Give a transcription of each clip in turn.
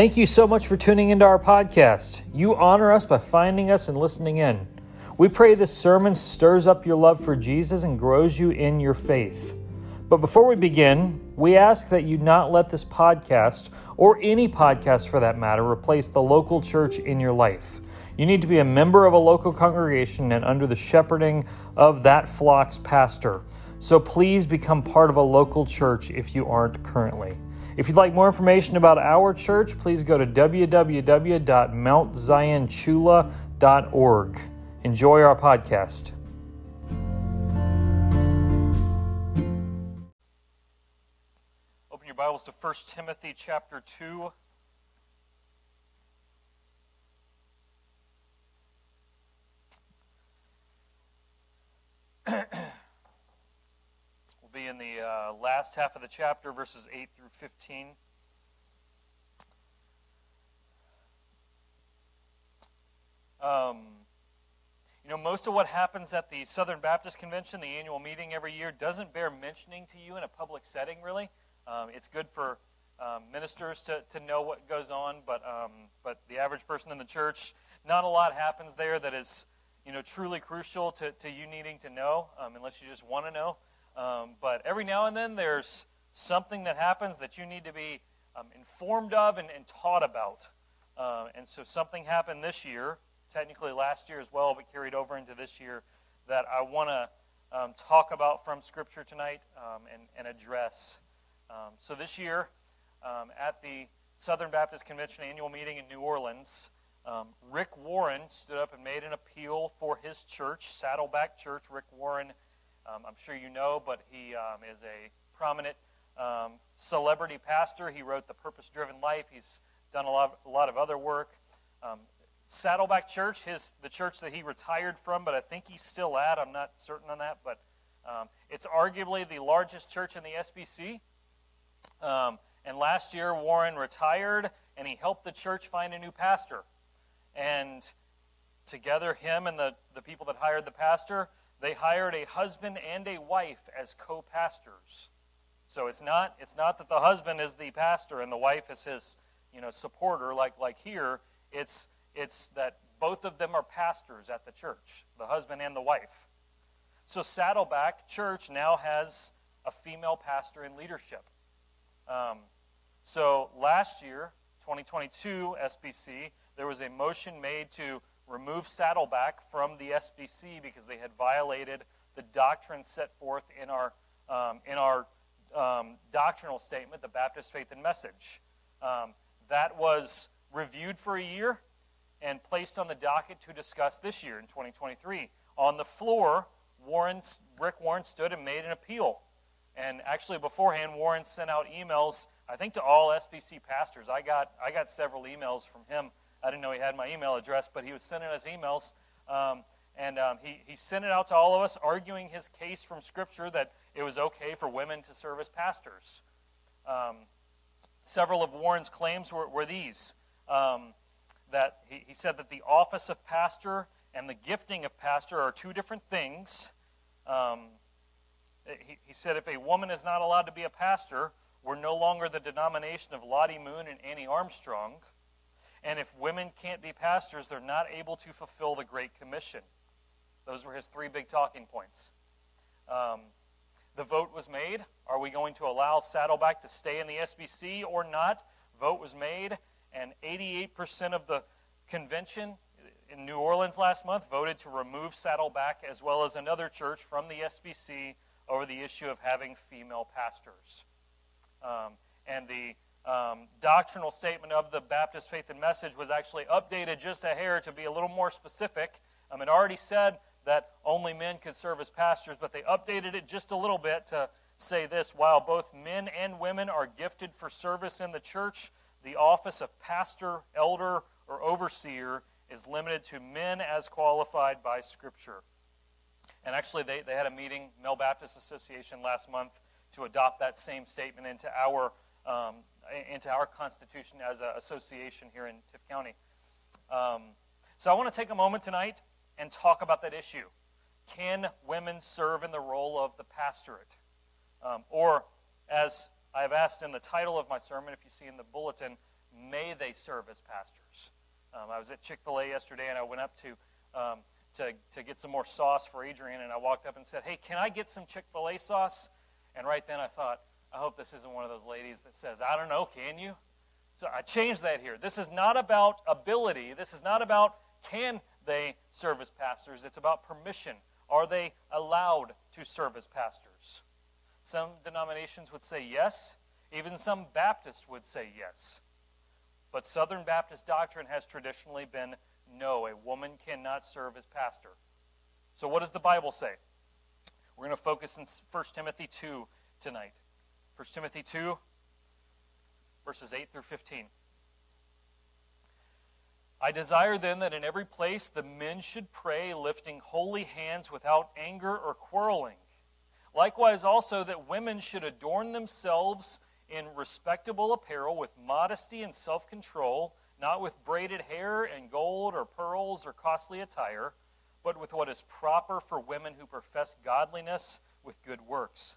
Thank you so much for tuning into our podcast. You honor us by finding us and listening in. We pray this sermon stirs up your love for Jesus and grows you in your faith. But before we begin, we ask that you not let this podcast, or any podcast for that matter, replace the local church in your life. You need to be a member of a local congregation and under the shepherding of that flock's pastor. So please become part of a local church if you aren't currently. If you'd like more information about our church, please go to www.mountzionchula.org. Enjoy our podcast. Open your Bibles to 1 Timothy chapter 2. we'll be in the uh, last half of the chapter, verses 8 through 15. Um, you know, most of what happens at the Southern Baptist Convention, the annual meeting every year, doesn't bear mentioning to you in a public setting, really. Um, it's good for um, ministers to, to know what goes on, but, um, but the average person in the church, not a lot happens there that is you know, truly crucial to, to you needing to know, um, unless you just want to know. Um, but every now and then there's something that happens that you need to be um, informed of and, and taught about. Uh, and so something happened this year, technically last year as well, but carried over into this year, that I want to um, talk about from Scripture tonight um, and, and address. Um, so this year, at the Southern Baptist Convention annual meeting in New Orleans, um, Rick Warren stood up and made an appeal for his church, Saddleback Church. Rick Warren, um, I'm sure you know, but he um, is a prominent um, celebrity pastor. He wrote The Purpose Driven Life. He's done a lot, a lot of other work. Um, Saddleback Church, his the church that he retired from, but I think he's still at. I'm not certain on that, but um, it's arguably the largest church in the SBC. and last year, Warren retired, and he helped the church find a new pastor. And together, him and the, the people that hired the pastor, they hired a husband and a wife as co pastors. So it's not, it's not that the husband is the pastor and the wife is his you know, supporter, like, like here. It's, it's that both of them are pastors at the church, the husband and the wife. So Saddleback Church now has a female pastor in leadership. Um, so last year, 2022 SBC, there was a motion made to remove Saddleback from the SBC because they had violated the doctrine set forth in our, um, in our um, doctrinal statement, the Baptist Faith and Message. Um, that was reviewed for a year and placed on the docket to discuss this year in 2023. On the floor, Warren, Rick Warren stood and made an appeal. And actually, beforehand, Warren sent out emails, I think, to all SBC pastors. I got, I got several emails from him I didn't know he had my email address, but he was sending us emails. Um, and um, he, he sent it out to all of us, arguing his case from Scripture that it was okay for women to serve as pastors. Um, several of Warren's claims were, were these um, that he, he said that the office of pastor and the gifting of pastor are two different things. Um, he, he said if a woman is not allowed to be a pastor, we're no longer the denomination of Lottie Moon and Annie Armstrong. And if women can't be pastors, they're not able to fulfill the Great Commission. Those were his three big talking points. Um, the vote was made. Are we going to allow Saddleback to stay in the SBC or not? Vote was made, and 88% of the convention in New Orleans last month voted to remove Saddleback as well as another church from the SBC over the issue of having female pastors. Um, and the um, doctrinal statement of the Baptist Faith and Message was actually updated just a hair to be a little more specific. Um, it already said that only men could serve as pastors, but they updated it just a little bit to say this while both men and women are gifted for service in the church, the office of pastor, elder, or overseer is limited to men as qualified by Scripture. And actually, they, they had a meeting, Mel Baptist Association, last month to adopt that same statement into our um, into our constitution as an association here in Tift County. Um, so I want to take a moment tonight and talk about that issue. Can women serve in the role of the pastorate? Um, or, as I've asked in the title of my sermon, if you see in the bulletin, may they serve as pastors. Um, I was at Chick fil A yesterday and I went up to, um, to, to get some more sauce for Adrian and I walked up and said, Hey, can I get some Chick fil A sauce? And right then I thought, I hope this isn't one of those ladies that says, I don't know, can you? So I changed that here. This is not about ability. This is not about can they serve as pastors. It's about permission. Are they allowed to serve as pastors? Some denominations would say yes. Even some Baptists would say yes. But Southern Baptist doctrine has traditionally been no, a woman cannot serve as pastor. So, what does the Bible say? We're going to focus in 1 Timothy 2 tonight. 1 Timothy 2, verses 8 through 15. I desire then that in every place the men should pray, lifting holy hands without anger or quarreling. Likewise, also that women should adorn themselves in respectable apparel with modesty and self control, not with braided hair and gold or pearls or costly attire, but with what is proper for women who profess godliness with good works.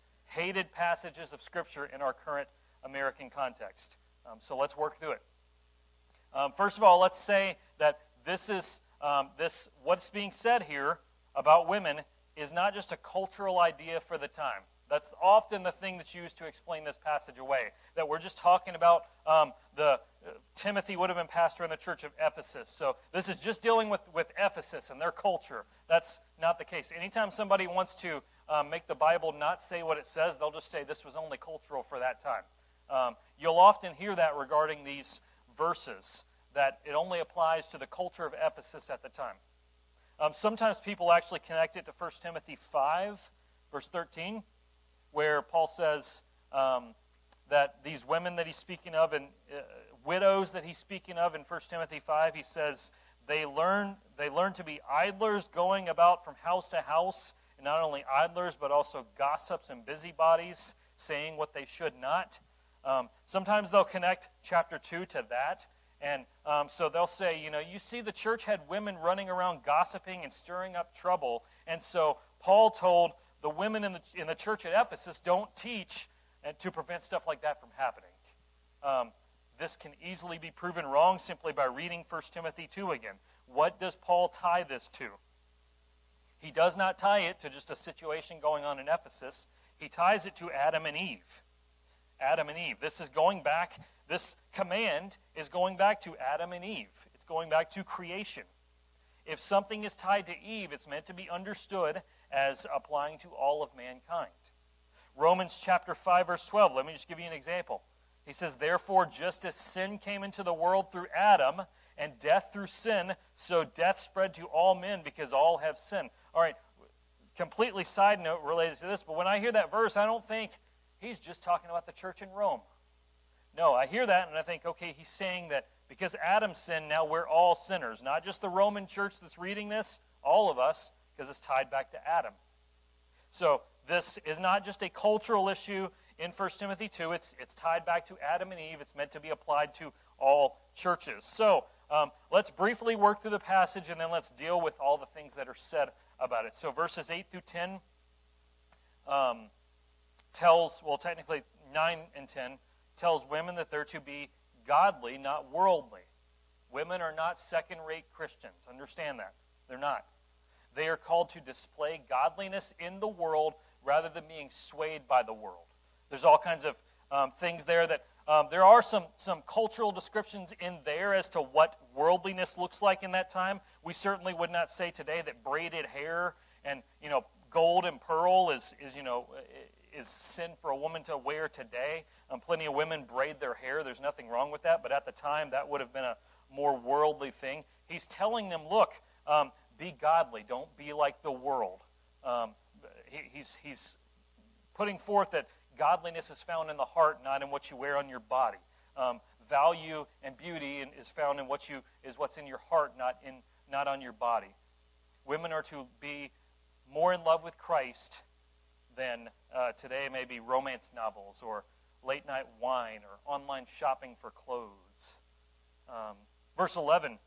hated passages of Scripture in our current American context. Um, so let's work through it. Um, first of all, let's say that this is um, this what's being said here about women is not just a cultural idea for the time. That's often the thing that's used to explain this passage away. That we're just talking about um, the uh, Timothy would have been pastor in the church of Ephesus. So this is just dealing with, with Ephesus and their culture. That's not the case. Anytime somebody wants to um, make the Bible not say what it says, they'll just say this was only cultural for that time. Um, you'll often hear that regarding these verses, that it only applies to the culture of Ephesus at the time. Um, sometimes people actually connect it to 1 Timothy 5, verse 13 where Paul says um, that these women that he's speaking of and uh, widows that he's speaking of in 1 Timothy 5, he says they learn, they learn to be idlers going about from house to house, not only idlers, but also gossips and busybodies, saying what they should not. Um, sometimes they'll connect chapter 2 to that. And um, so they'll say, you know, you see, the church had women running around gossiping and stirring up trouble. And so Paul told the women in the, in the church at Ephesus don't teach and to prevent stuff like that from happening. Um, this can easily be proven wrong simply by reading 1 Timothy 2 again. What does Paul tie this to? He does not tie it to just a situation going on in Ephesus. He ties it to Adam and Eve. Adam and Eve. This is going back, this command is going back to Adam and Eve. It's going back to creation. If something is tied to Eve, it's meant to be understood as applying to all of mankind. Romans chapter 5 verse 12, let me just give you an example. He says, "Therefore just as sin came into the world through Adam, and death through sin, so death spread to all men because all have sinned." All right, completely side note related to this, but when I hear that verse, I don't think he's just talking about the church in Rome. No, I hear that and I think, okay, he's saying that because Adam sinned, now we're all sinners. Not just the Roman church that's reading this, all of us because it's tied back to Adam. So this is not just a cultural issue in 1 Timothy 2. It's, it's tied back to Adam and Eve. It's meant to be applied to all churches. So um, let's briefly work through the passage and then let's deal with all the things that are said about it. So verses 8 through 10 um, tells, well, technically 9 and 10 tells women that they're to be godly, not worldly. Women are not second rate Christians. Understand that. They're not. They are called to display godliness in the world rather than being swayed by the world. There's all kinds of um, things there that um, there are some, some cultural descriptions in there as to what worldliness looks like in that time. We certainly would not say today that braided hair and you know gold and pearl is, is you know is sin for a woman to wear today. Um, plenty of women braid their hair. There's nothing wrong with that. But at the time, that would have been a more worldly thing. He's telling them, look, um, be godly. Don't be like the world. Um, he, he's, he's putting forth that godliness is found in the heart, not in what you wear on your body. Um, value and beauty is found in what you is what's in your heart, not in not on your body. Women are to be more in love with Christ than uh, today maybe romance novels or late night wine or online shopping for clothes. Um, verse 11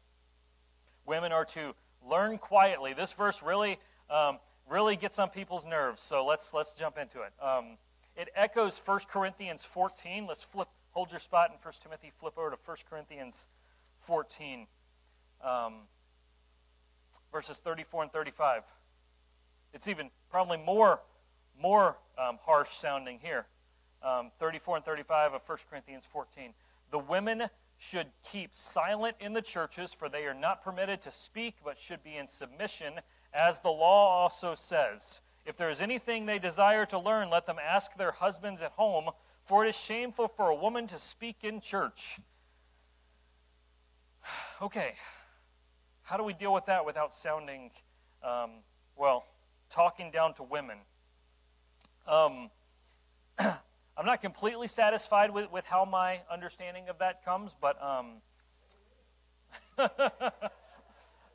women are to learn quietly. This verse really, um, really gets on people's nerves, so let's, let's jump into it. Um, it echoes 1 Corinthians 14. Let's flip, hold your spot in 1 Timothy, flip over to 1 Corinthians 14, um, verses 34 and 35. It's even probably more, more um, harsh sounding here. Um, 34 and 35 of 1 Corinthians 14. The women should keep silent in the churches, for they are not permitted to speak, but should be in submission, as the law also says. If there is anything they desire to learn, let them ask their husbands at home, for it is shameful for a woman to speak in church. Okay, how do we deal with that without sounding, um, well, talking down to women? Um, I'm not completely satisfied with, with how my understanding of that comes, but um,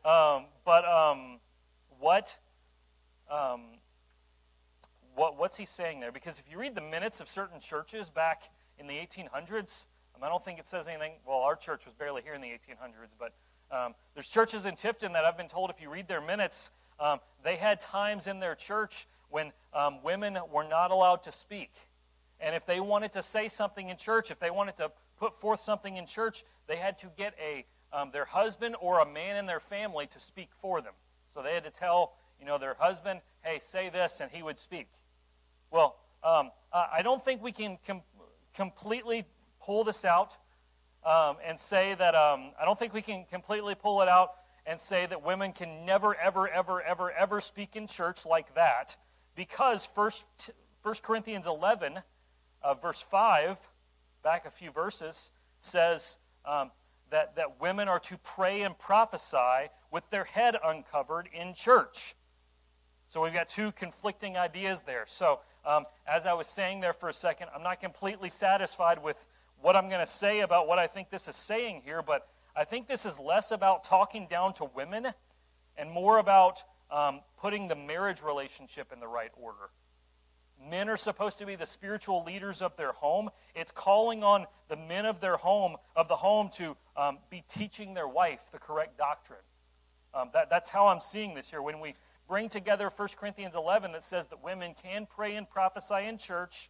um, but um, what um, what what's he saying there? Because if you read the minutes of certain churches back in the 1800s, um, I don't think it says anything. Well, our church was barely here in the 1800s, but um, there's churches in Tifton that I've been told if you read their minutes, um, they had times in their church when um, women were not allowed to speak. And if they wanted to say something in church, if they wanted to put forth something in church, they had to get a um, their husband or a man in their family to speak for them. So they had to tell you know their husband, "Hey, say this," and he would speak. Well, um, I don't think we can com- completely pull this out um, and say that. Um, I don't think we can completely pull it out and say that women can never, ever, ever, ever, ever speak in church like that, because First First Corinthians 11 uh, verse 5, back a few verses, says um, that, that women are to pray and prophesy with their head uncovered in church. So we've got two conflicting ideas there. So, um, as I was saying there for a second, I'm not completely satisfied with what I'm going to say about what I think this is saying here, but I think this is less about talking down to women and more about um, putting the marriage relationship in the right order. Men are supposed to be the spiritual leaders of their home. It's calling on the men of their home, of the home, to um, be teaching their wife the correct doctrine. Um, that, that's how I'm seeing this here. When we bring together 1 Corinthians 11 that says that women can pray and prophesy in church,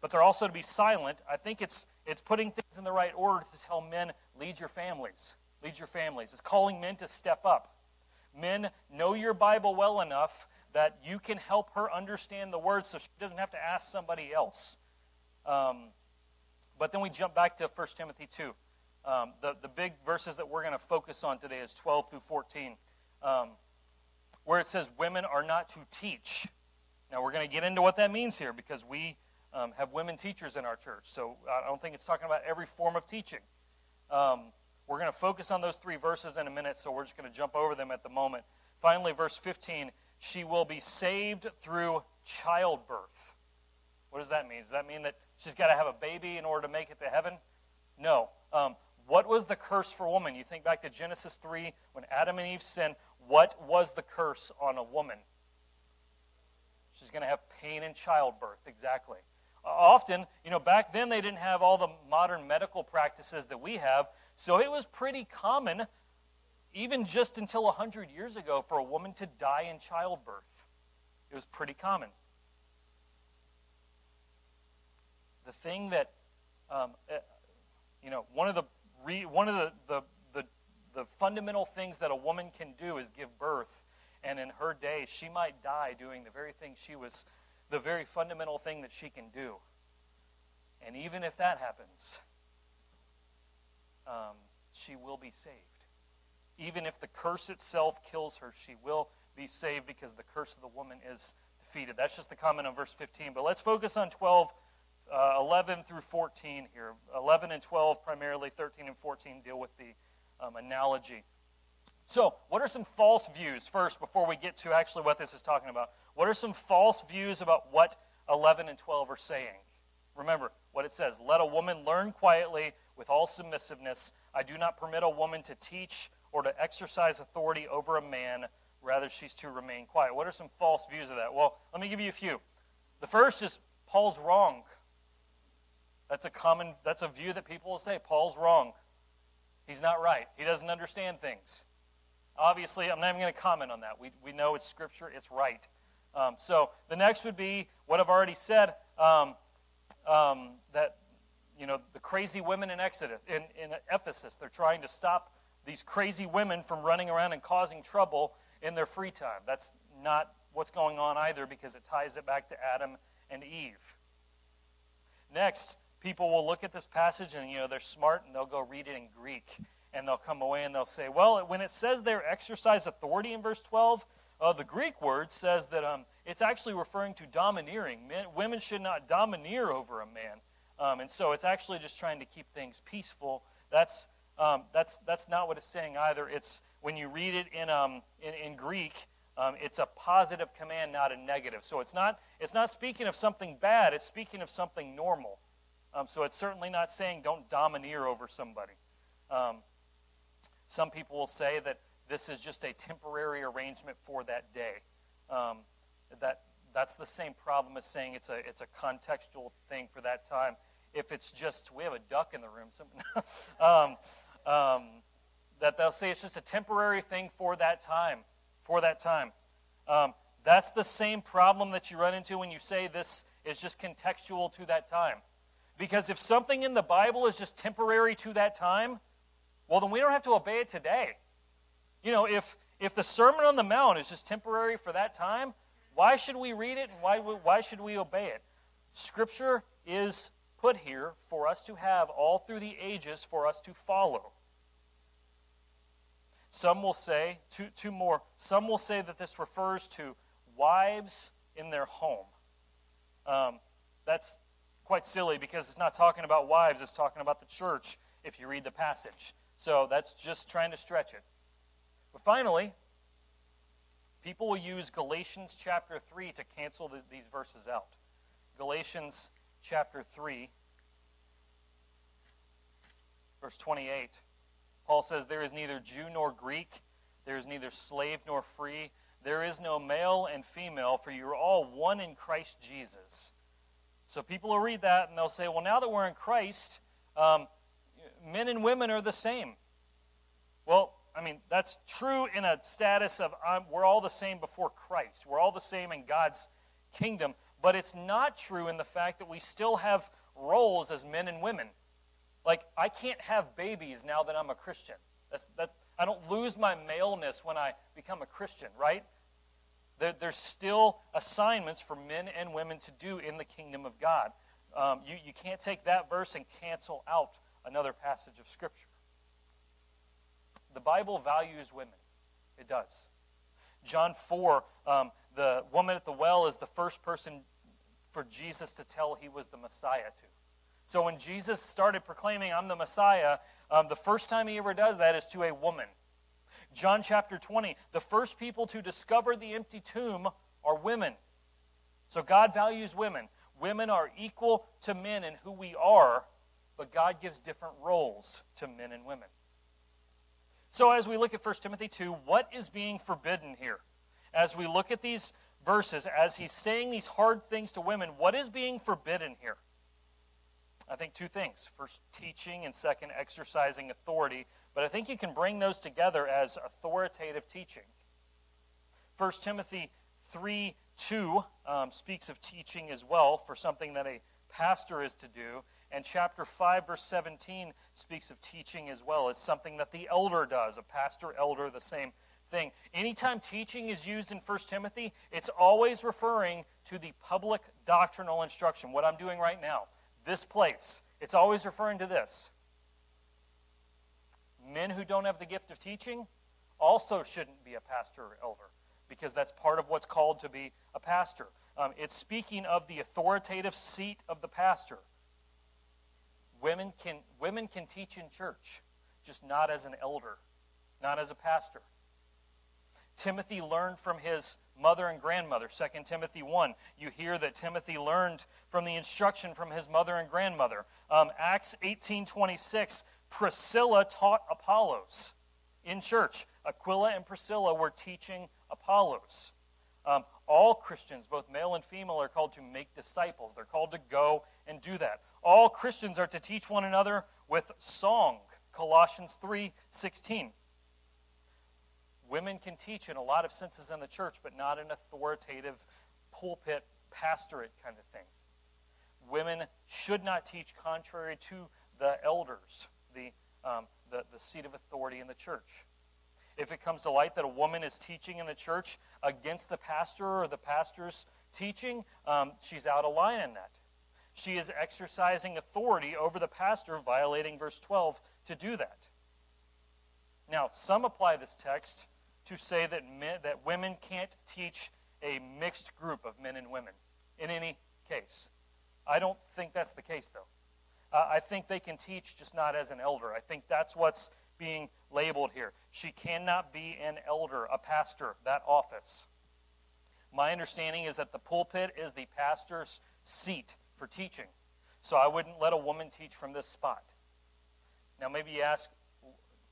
but they're also to be silent, I think it's, it's putting things in the right order to tell men, lead your families. Lead your families. It's calling men to step up. Men, know your Bible well enough that you can help her understand the words so she doesn't have to ask somebody else. Um, but then we jump back to 1 Timothy 2. Um, the, the big verses that we're going to focus on today is 12 through 14, um, where it says women are not to teach. Now, we're going to get into what that means here because we um, have women teachers in our church. So I don't think it's talking about every form of teaching. Um, we're going to focus on those three verses in a minute, so we're just going to jump over them at the moment. Finally, verse 15 she will be saved through childbirth. What does that mean? Does that mean that she's got to have a baby in order to make it to heaven? No. Um, what was the curse for woman? You think back to Genesis 3 when Adam and Eve sinned. What was the curse on a woman? She's going to have pain in childbirth, exactly. Often, you know, back then they didn't have all the modern medical practices that we have, so it was pretty common even just until 100 years ago, for a woman to die in childbirth. It was pretty common. The thing that, um, uh, you know, one of the re, one of the, the, the, the fundamental things that a woman can do is give birth. And in her day, she might die doing the very thing she was, the very fundamental thing that she can do. And even if that happens, um, she will be saved. Even if the curse itself kills her, she will be saved because the curse of the woman is defeated. That's just the comment on verse 15. But let's focus on 12, uh, 11 through 14 here. 11 and 12, primarily 13 and 14, deal with the um, analogy. So, what are some false views first before we get to actually what this is talking about? What are some false views about what 11 and 12 are saying? Remember what it says Let a woman learn quietly with all submissiveness. I do not permit a woman to teach or to exercise authority over a man. Rather, she's to remain quiet. What are some false views of that? Well, let me give you a few. The first is Paul's wrong. That's a common, that's a view that people will say. Paul's wrong. He's not right. He doesn't understand things. Obviously, I'm not even going to comment on that. We, we know it's scripture, it's right. Um, so the next would be what I've already said um, um, that, you know, the crazy women in Exodus, in, in Ephesus, they're trying to stop these crazy women from running around and causing trouble in their free time. That's not what's going on either because it ties it back to Adam and Eve. Next, people will look at this passage and you know they're smart and they'll go read it in Greek and they'll come away and they'll say, well, when it says they exercise authority in verse 12, uh, the Greek word says that um, it's actually referring to domineering. Men, women should not domineer over a man. Um, and so it's actually just trying to keep things peaceful. That's, um, that's, that's not what it's saying either. It's when you read it in, um, in, in Greek, um, it's a positive command, not a negative. So it's not, it's not speaking of something bad, it's speaking of something normal. Um, so it's certainly not saying don't domineer over somebody. Um, some people will say that this is just a temporary arrangement for that day. Um, that, that's the same problem as saying it's a, it's a contextual thing for that time. If it's just, we have a duck in the room, um, um, that they'll say it's just a temporary thing for that time. For that time. Um, that's the same problem that you run into when you say this is just contextual to that time. Because if something in the Bible is just temporary to that time, well, then we don't have to obey it today. You know, if, if the Sermon on the Mount is just temporary for that time, why should we read it and why, why should we obey it? Scripture is put here for us to have all through the ages for us to follow. Some will say, two, two more, some will say that this refers to wives in their home. Um, that's quite silly because it's not talking about wives, it's talking about the church if you read the passage. So that's just trying to stretch it. But finally, people will use Galatians chapter 3 to cancel these verses out. Galatians chapter 3, verse 28. Paul says, There is neither Jew nor Greek, there is neither slave nor free, there is no male and female, for you are all one in Christ Jesus. So people will read that and they'll say, Well, now that we're in Christ, um, men and women are the same. Well, I mean, that's true in a status of um, we're all the same before Christ. We're all the same in God's kingdom. But it's not true in the fact that we still have roles as men and women. Like, I can't have babies now that I'm a Christian. That's, that's, I don't lose my maleness when I become a Christian, right? There, there's still assignments for men and women to do in the kingdom of God. Um, you, you can't take that verse and cancel out another passage of Scripture. The Bible values women, it does. John 4, um, the woman at the well is the first person for Jesus to tell he was the Messiah to. So when Jesus started proclaiming, I'm the Messiah, um, the first time he ever does that is to a woman. John chapter 20, the first people to discover the empty tomb are women. So God values women. Women are equal to men in who we are, but God gives different roles to men and women. So, as we look at 1 Timothy 2, what is being forbidden here? As we look at these verses, as he's saying these hard things to women, what is being forbidden here? I think two things. First, teaching, and second, exercising authority. But I think you can bring those together as authoritative teaching. 1 Timothy 3 2 um, speaks of teaching as well for something that a pastor is to do. And chapter 5, verse 17 speaks of teaching as well. It's something that the elder does, a pastor, elder, the same thing. Anytime teaching is used in 1 Timothy, it's always referring to the public doctrinal instruction, what I'm doing right now, this place. It's always referring to this. Men who don't have the gift of teaching also shouldn't be a pastor or elder because that's part of what's called to be a pastor. Um, it's speaking of the authoritative seat of the pastor. Women can, women can teach in church, just not as an elder, not as a pastor. Timothy learned from his mother and grandmother. 2 Timothy 1. You hear that Timothy learned from the instruction from his mother and grandmother. Um, Acts 18.26, Priscilla taught Apollos in church. Aquila and Priscilla were teaching Apollos. Um, all Christians, both male and female, are called to make disciples. They're called to go and do that. All Christians are to teach one another with song. Colossians 3:16. Women can teach in a lot of senses in the church, but not an authoritative pulpit pastorate kind of thing. Women should not teach contrary to the elders, the, um, the, the seat of authority in the church. If it comes to light that a woman is teaching in the church against the pastor or the pastor's teaching, um, she's out of line in that. She is exercising authority over the pastor, violating verse 12 to do that. Now, some apply this text to say that, men, that women can't teach a mixed group of men and women in any case. I don't think that's the case, though. Uh, I think they can teach, just not as an elder. I think that's what's being labeled here. She cannot be an elder, a pastor, that office. My understanding is that the pulpit is the pastor's seat for teaching. So I wouldn't let a woman teach from this spot. Now, maybe you ask,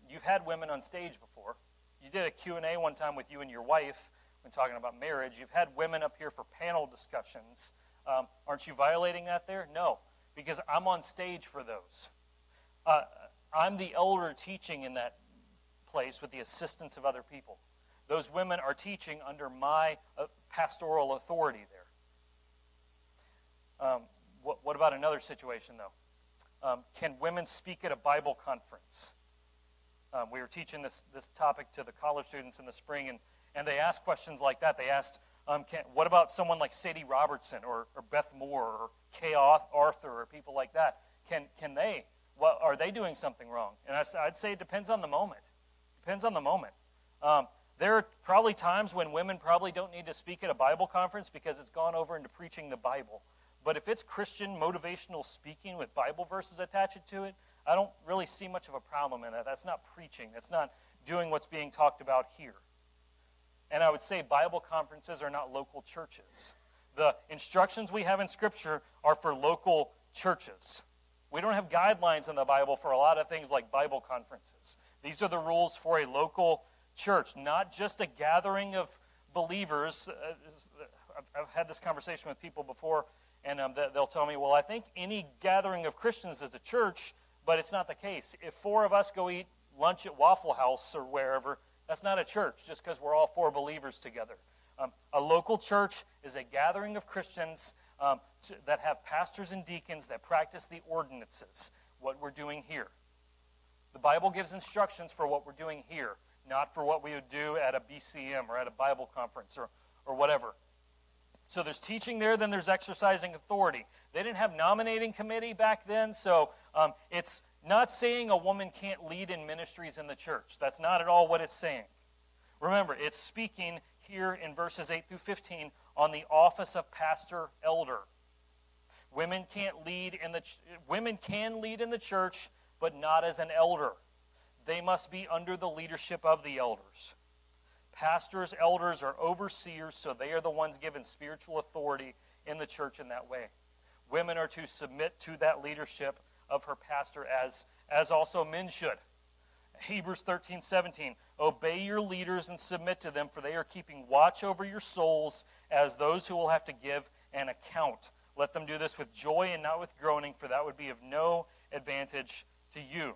you've had women on stage before. You did a Q&A one time with you and your wife when talking about marriage. You've had women up here for panel discussions. Um, aren't you violating that there? No, because I'm on stage for those. Uh, I'm the elder teaching in that place with the assistance of other people. Those women are teaching under my uh, pastoral authority there. Um, what, what, about another situation, though? Um, can women speak at a Bible conference? Um, we were teaching this, this topic to the college students in the spring, and, and they asked questions like that. They asked, um, can, what about someone like Sadie Robertson or, or Beth Moore or Kay Arthur or people like that? Can, can they? Well, are they doing something wrong? And I, would say it depends on the moment. Depends on the moment. Um, there are probably times when women probably don't need to speak at a Bible conference because it's gone over into preaching the Bible. But if it's Christian motivational speaking with Bible verses attached to it, I don't really see much of a problem in that. That's not preaching, that's not doing what's being talked about here. And I would say Bible conferences are not local churches. The instructions we have in Scripture are for local churches. We don't have guidelines in the Bible for a lot of things like Bible conferences. These are the rules for a local church, not just a gathering of believers. Uh, I've had this conversation with people before, and um, they'll tell me, well, I think any gathering of Christians is a church, but it's not the case. If four of us go eat lunch at Waffle House or wherever, that's not a church just because we're all four believers together. Um, a local church is a gathering of Christians um, to, that have pastors and deacons that practice the ordinances, what we're doing here. The Bible gives instructions for what we're doing here, not for what we would do at a BCM or at a Bible conference or, or whatever. So there's teaching there, then there's exercising authority. They didn't have nominating committee back then, so um, it's not saying a woman can't lead in ministries in the church. That's not at all what it's saying. Remember, it's speaking here in verses 8 through 15 on the office of pastor elder. Women can't lead in the ch- women can lead in the church, but not as an elder. They must be under the leadership of the elders. Pastors, elders are overseers, so they are the ones given spiritual authority in the church in that way. Women are to submit to that leadership of her pastor as, as also men should. Hebrews 13, 17. Obey your leaders and submit to them, for they are keeping watch over your souls as those who will have to give an account. Let them do this with joy and not with groaning, for that would be of no advantage to you.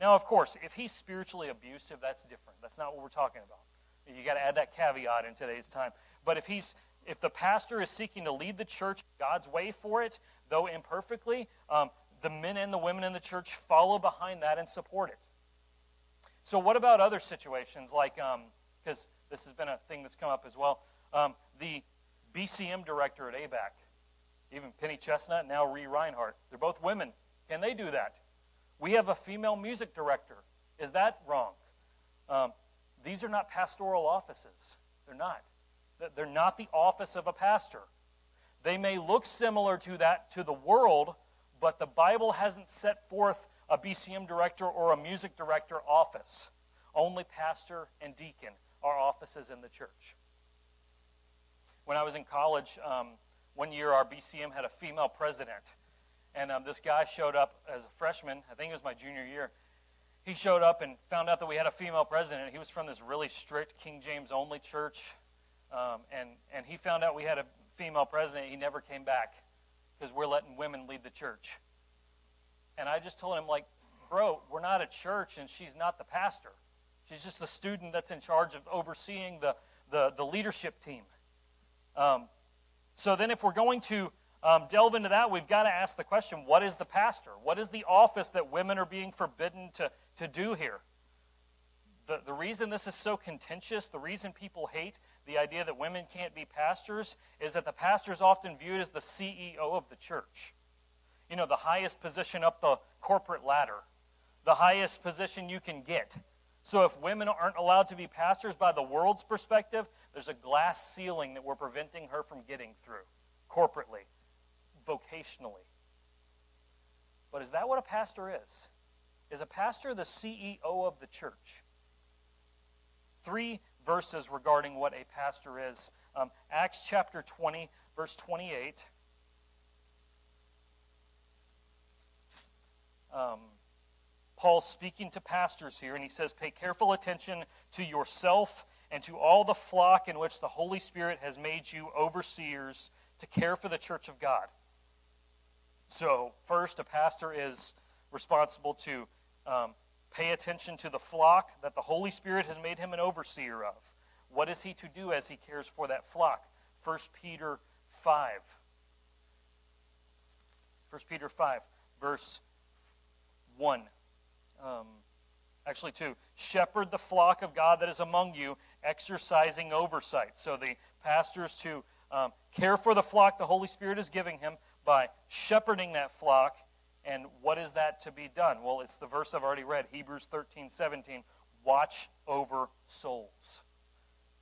Now, of course, if he's spiritually abusive, that's different. That's not what we're talking about. You got to add that caveat in today's time. But if he's if the pastor is seeking to lead the church God's way for it, though imperfectly, um, the men and the women in the church follow behind that and support it. So, what about other situations like, because um, this has been a thing that's come up as well, um, the BCM director at ABAC, even Penny Chestnut, now Ree Reinhardt, they're both women. Can they do that? We have a female music director. Is that wrong? These are not pastoral offices. They're not. They're not the office of a pastor. They may look similar to that to the world, but the Bible hasn't set forth a BCM director or a music director office. Only pastor and deacon are offices in the church. When I was in college, um, one year our BCM had a female president. And um, this guy showed up as a freshman. I think it was my junior year. He showed up and found out that we had a female president. He was from this really strict King James only church. Um, and, and he found out we had a female president. He never came back because we're letting women lead the church. And I just told him, like, bro, we're not a church and she's not the pastor. She's just the student that's in charge of overseeing the, the, the leadership team. Um, so then, if we're going to um, delve into that, we've got to ask the question what is the pastor? What is the office that women are being forbidden to, to do here? The, the reason this is so contentious, the reason people hate the idea that women can't be pastors, is that the pastor is often viewed as the CEO of the church. You know, the highest position up the corporate ladder, the highest position you can get. So if women aren't allowed to be pastors by the world's perspective, there's a glass ceiling that we're preventing her from getting through corporately, vocationally. But is that what a pastor is? Is a pastor the CEO of the church? Three verses regarding what a pastor is. Um, Acts chapter 20, verse 28. Um, Paul's speaking to pastors here, and he says, Pay careful attention to yourself and to all the flock in which the Holy Spirit has made you overseers to care for the church of God. So, first, a pastor is responsible to um, pay attention to the flock that the Holy Spirit has made him an overseer of. What is he to do as he cares for that flock? 1 Peter 5. 1 Peter 5, verse 1. Um, actually, two. Shepherd the flock of God that is among you, exercising oversight. So the pastor is to um, care for the flock the Holy Spirit is giving him by shepherding that flock. And what is that to be done? Well, it's the verse I've already read, Hebrews 13, 17. Watch over souls.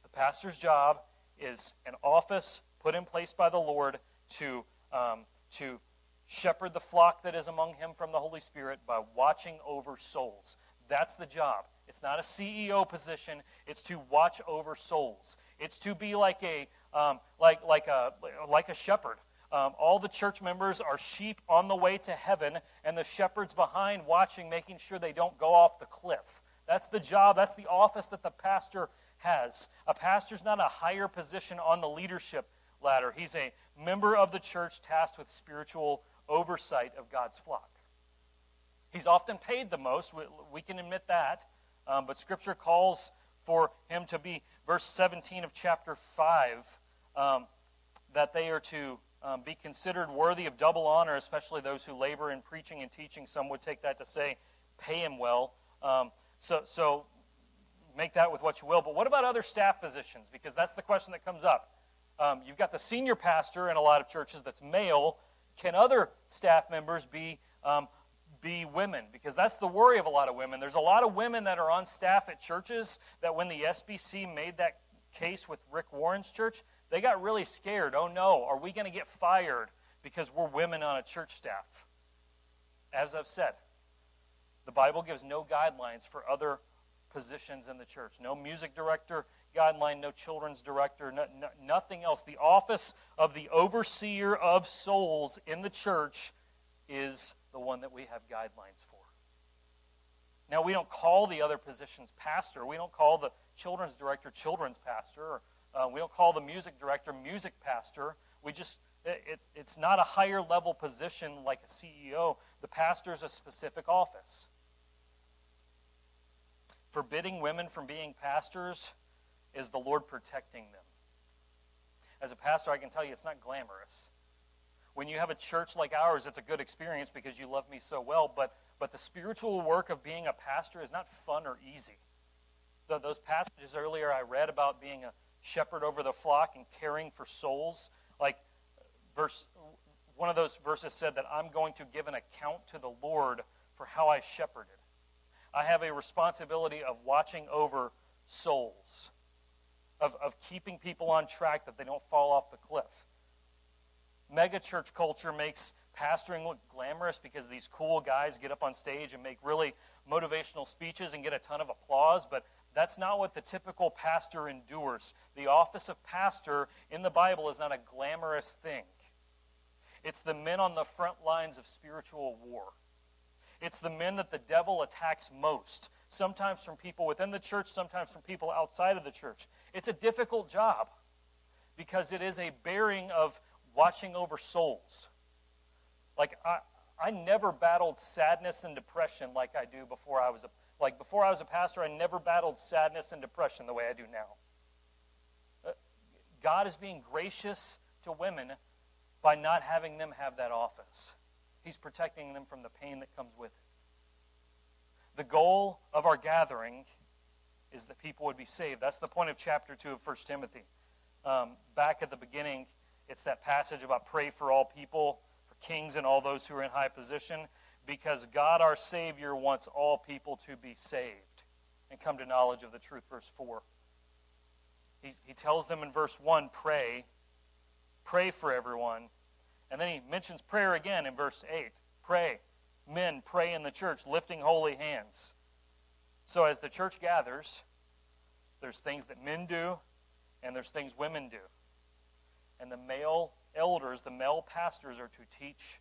The pastor's job is an office put in place by the Lord to, um, to shepherd the flock that is among him from the Holy Spirit by watching over souls. That's the job. It's not a CEO position. It's to watch over souls. It's to be like a um, like like a like a shepherd. Um, all the church members are sheep on the way to heaven, and the shepherd's behind, watching, making sure they don't go off the cliff. That's the job. That's the office that the pastor has. A pastor's not a higher position on the leadership ladder. He's a member of the church tasked with spiritual oversight of God's flock. He's often paid the most, we, we can admit that, um, but Scripture calls for him to be, verse 17 of chapter 5, um, that they are to um, be considered worthy of double honor, especially those who labor in preaching and teaching. Some would take that to say, pay him well. Um, so, so make that with what you will. But what about other staff positions? Because that's the question that comes up. Um, you've got the senior pastor in a lot of churches that's male can other staff members be, um, be women? Because that's the worry of a lot of women. There's a lot of women that are on staff at churches that when the SBC made that case with Rick Warren's church, they got really scared. Oh no, are we going to get fired because we're women on a church staff? As I've said, the Bible gives no guidelines for other positions in the church. No music director guideline, no children's director, no, no, nothing else. The office of the overseer of souls in the church is the one that we have guidelines for. Now, we don't call the other positions pastor. We don't call the children's director children's pastor. Or, uh, we don't call the music director music pastor. We just, it, it's, it's not a higher level position like a CEO. The pastor is a specific office. Forbidding women from being pastors is the Lord protecting them. As a pastor, I can tell you it's not glamorous. When you have a church like ours, it's a good experience because you love me so well, but, but the spiritual work of being a pastor is not fun or easy. The, those passages earlier I read about being a shepherd over the flock and caring for souls, like verse one of those verses said that I'm going to give an account to the Lord for how I shepherded. I have a responsibility of watching over souls of, of keeping people on track that they don't fall off the cliff. Mega church culture makes pastoring look glamorous because these cool guys get up on stage and make really motivational speeches and get a ton of applause, but That's not what the typical pastor endures. The office of pastor in the Bible is not a glamorous thing. It's the men on the front lines of spiritual war. It's the men that the devil attacks most, sometimes from people within the church, sometimes from people outside of the church. It's a difficult job because it is a bearing of watching over souls. Like, I, I never battled sadness and depression like I do before I was a like before I was a pastor, I never battled sadness and depression the way I do now. Uh, God is being gracious to women by not having them have that office. He's protecting them from the pain that comes with it. The goal of our gathering is that people would be saved. That's the point of chapter 2 of 1 Timothy. Um, back at the beginning, it's that passage about pray for all people, for kings and all those who are in high position, because God our Savior wants all people to be saved and come to knowledge of the truth. Verse 4. He, he tells them in verse 1 pray, pray for everyone. And then he mentions prayer again in verse 8. Pray. Men, pray in the church, lifting holy hands. So as the church gathers, there's things that men do, and there's things women do. And the male elders, the male pastors, are to teach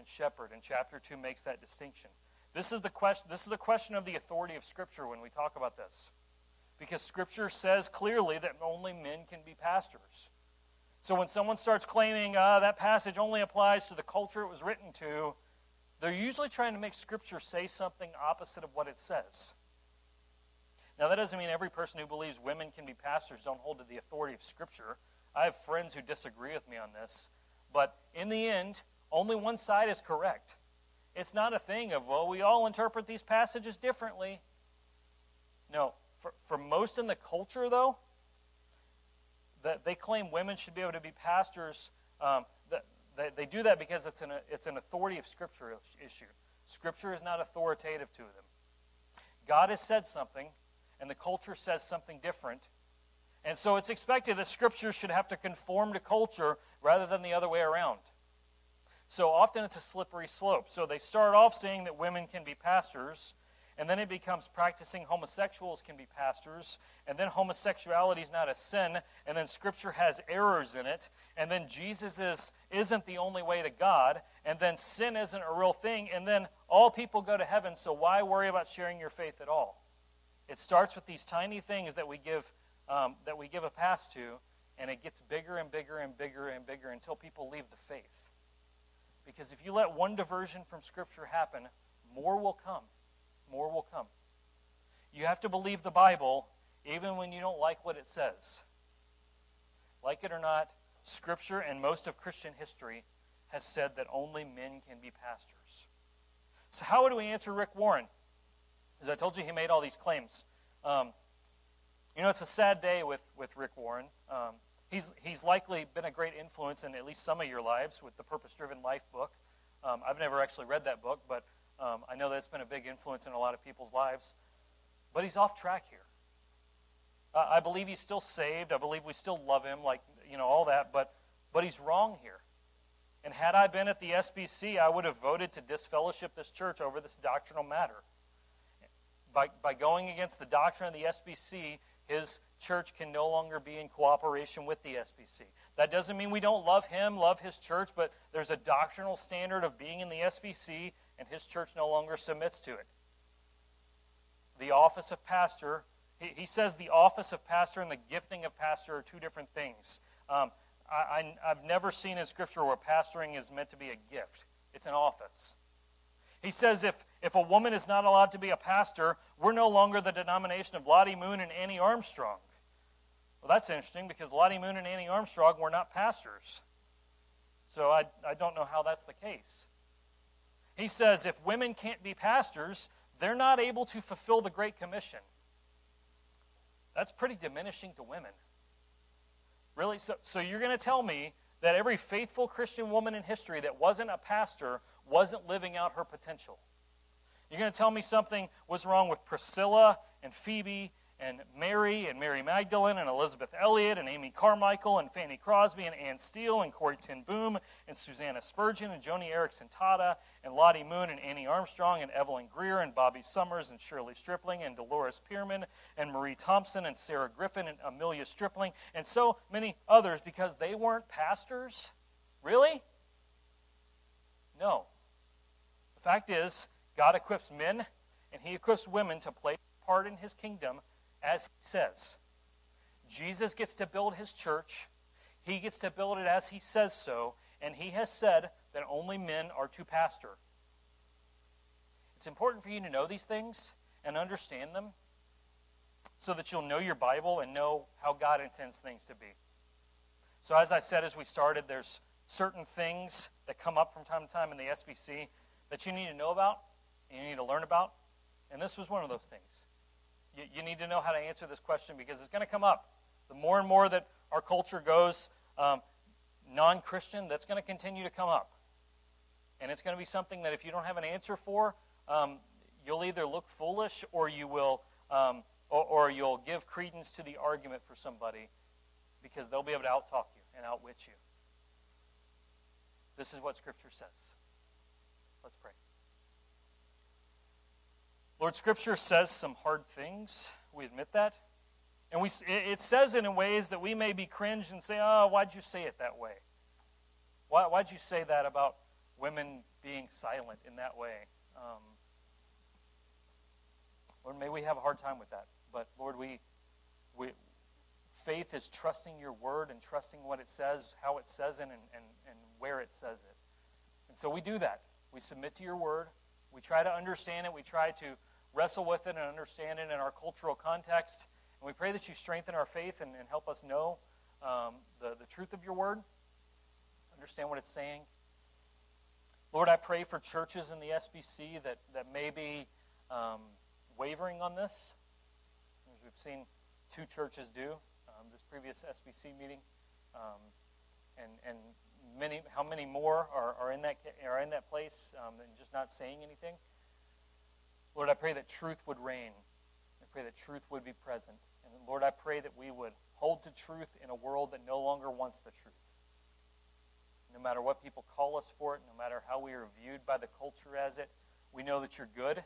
and shepherd. And chapter 2 makes that distinction. This is, the question, this is a question of the authority of Scripture when we talk about this. Because Scripture says clearly that only men can be pastors. So when someone starts claiming uh, that passage only applies to the culture it was written to, they're usually trying to make Scripture say something opposite of what it says. Now, that doesn't mean every person who believes women can be pastors don't hold to the authority of Scripture. I have friends who disagree with me on this. But in the end, only one side is correct. It's not a thing of, well, we all interpret these passages differently. No, for, for most in the culture, though, that they claim women should be able to be pastors. Um, that they, they do that because it's an, it's an authority of Scripture issue. Scripture is not authoritative to them. God has said something, and the culture says something different. And so it's expected that Scripture should have to conform to culture rather than the other way around. So often it's a slippery slope. So they start off saying that women can be pastors, and then it becomes practicing homosexuals can be pastors, and then homosexuality is not a sin, and then Scripture has errors in it, and then Jesus is, isn't the only way to God, and then sin isn't a real thing, and then all people go to heaven, so why worry about sharing your faith at all? It starts with these tiny things that we give, um, that we give a pass to, and it gets bigger and bigger and bigger and bigger until people leave the faith. Because if you let one diversion from Scripture happen, more will come more will come. You have to believe the Bible even when you don't like what it says. Like it or not, Scripture and most of Christian history has said that only men can be pastors. So, how would we answer Rick Warren? As I told you, he made all these claims. Um, you know, it's a sad day with, with Rick Warren. Um, he's, he's likely been a great influence in at least some of your lives with the Purpose Driven Life book. Um, I've never actually read that book, but um, I know that's been a big influence in a lot of people's lives, but he's off track here. Uh, I believe he's still saved. I believe we still love him, like, you know, all that, but, but he's wrong here. And had I been at the SBC, I would have voted to disfellowship this church over this doctrinal matter. By, by going against the doctrine of the SBC, his church can no longer be in cooperation with the SBC. That doesn't mean we don't love him, love his church, but there's a doctrinal standard of being in the SBC and his church no longer submits to it. The office of pastor, he, he says the office of pastor and the gifting of pastor are two different things. Um, I, I, I've never seen in Scripture where pastoring is meant to be a gift, it's an office. He says if, if a woman is not allowed to be a pastor, we're no longer the denomination of Lottie Moon and Annie Armstrong. Well, that's interesting because Lottie Moon and Annie Armstrong were not pastors. So I, I don't know how that's the case. He says if women can't be pastors, they're not able to fulfill the Great Commission. That's pretty diminishing to women. Really? So, so you're going to tell me that every faithful Christian woman in history that wasn't a pastor wasn't living out her potential? You're going to tell me something was wrong with Priscilla and Phoebe and Mary and Mary Magdalene and Elisabeth Elliot and Amy Carmichael and Fanny Crosby and Anne Steele and Corrie ten Boom and Susanna Spurgeon and Joni Eareckson Tada and Lottie Moon and Annie Armstrong and Evelyn Greer and Bobby Summers and Shirley Stripling and Dolores Pierman and Marie Thompson and Sarah Griffin and Amelia Stripling and so many others because they weren't pastors? Really? No. The fact is, God equips men and He equips women to play part in His kingdom as He says. Jesus gets to build His church, He gets to build it as He says so, and He has said that only men are to pastor. It's important for you to know these things and understand them so that you'll know your Bible and know how God intends things to be. So, as I said as we started, there's certain things that come up from time to time in the SBC that you need to know about and you need to learn about. And this was one of those things. You, you need to know how to answer this question because it's going to come up. The more and more that our culture goes um, non Christian, that's going to continue to come up. And it's going to be something that if you don't have an answer for, um, you'll either look foolish or you will, um, or, or you'll give credence to the argument for somebody because they'll be able to outtalk you and outwit you. This is what Scripture says. Let's pray. Lord, Scripture says some hard things. We admit that. And we, it says it in ways that we may be cringed and say, oh, why'd you say it that way? Why, why'd you say that about women being silent in that way? Um, Lord, may we have a hard time with that. But Lord, we, we faith is trusting your word and trusting what it says, how it says it, and, and, and where it says it. And so we do that. We submit to your word. We try to understand it. We try to wrestle with it and understand it in our cultural context. And we pray that you strengthen our faith and, and help us know um, the, the truth of your word, understand what it's saying. Lord, I pray for churches in the SBC that, that may be um, wavering on this, as we've seen two churches do um, this previous SBC meeting. Um, and, and many, how many more are, are, in, that, are in that place um, and just not saying anything? Lord, I pray that truth would reign. I pray that truth would be present. And Lord, I pray that we would hold to truth in a world that no longer wants the truth. No matter what people call us for it, no matter how we are viewed by the culture as it, we know that you're good.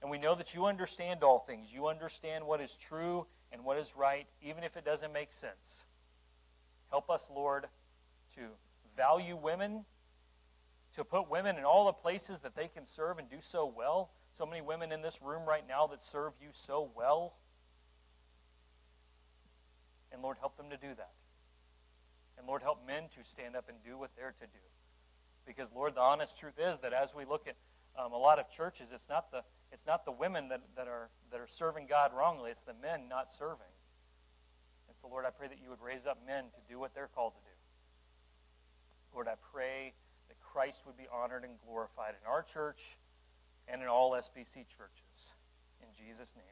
And we know that you understand all things. You understand what is true and what is right, even if it doesn't make sense. Help us, Lord, to value women, to put women in all the places that they can serve and do so well. So many women in this room right now that serve you so well. And Lord, help them to do that. And Lord, help men to stand up and do what they're to do. Because, Lord, the honest truth is that as we look at um, a lot of churches, it's not the, it's not the women that, that, are, that are serving God wrongly, it's the men not serving. And so, Lord, I pray that you would raise up men to do what they're called to do. Lord, I pray that Christ would be honored and glorified in our church and in all SBC churches. In Jesus' name.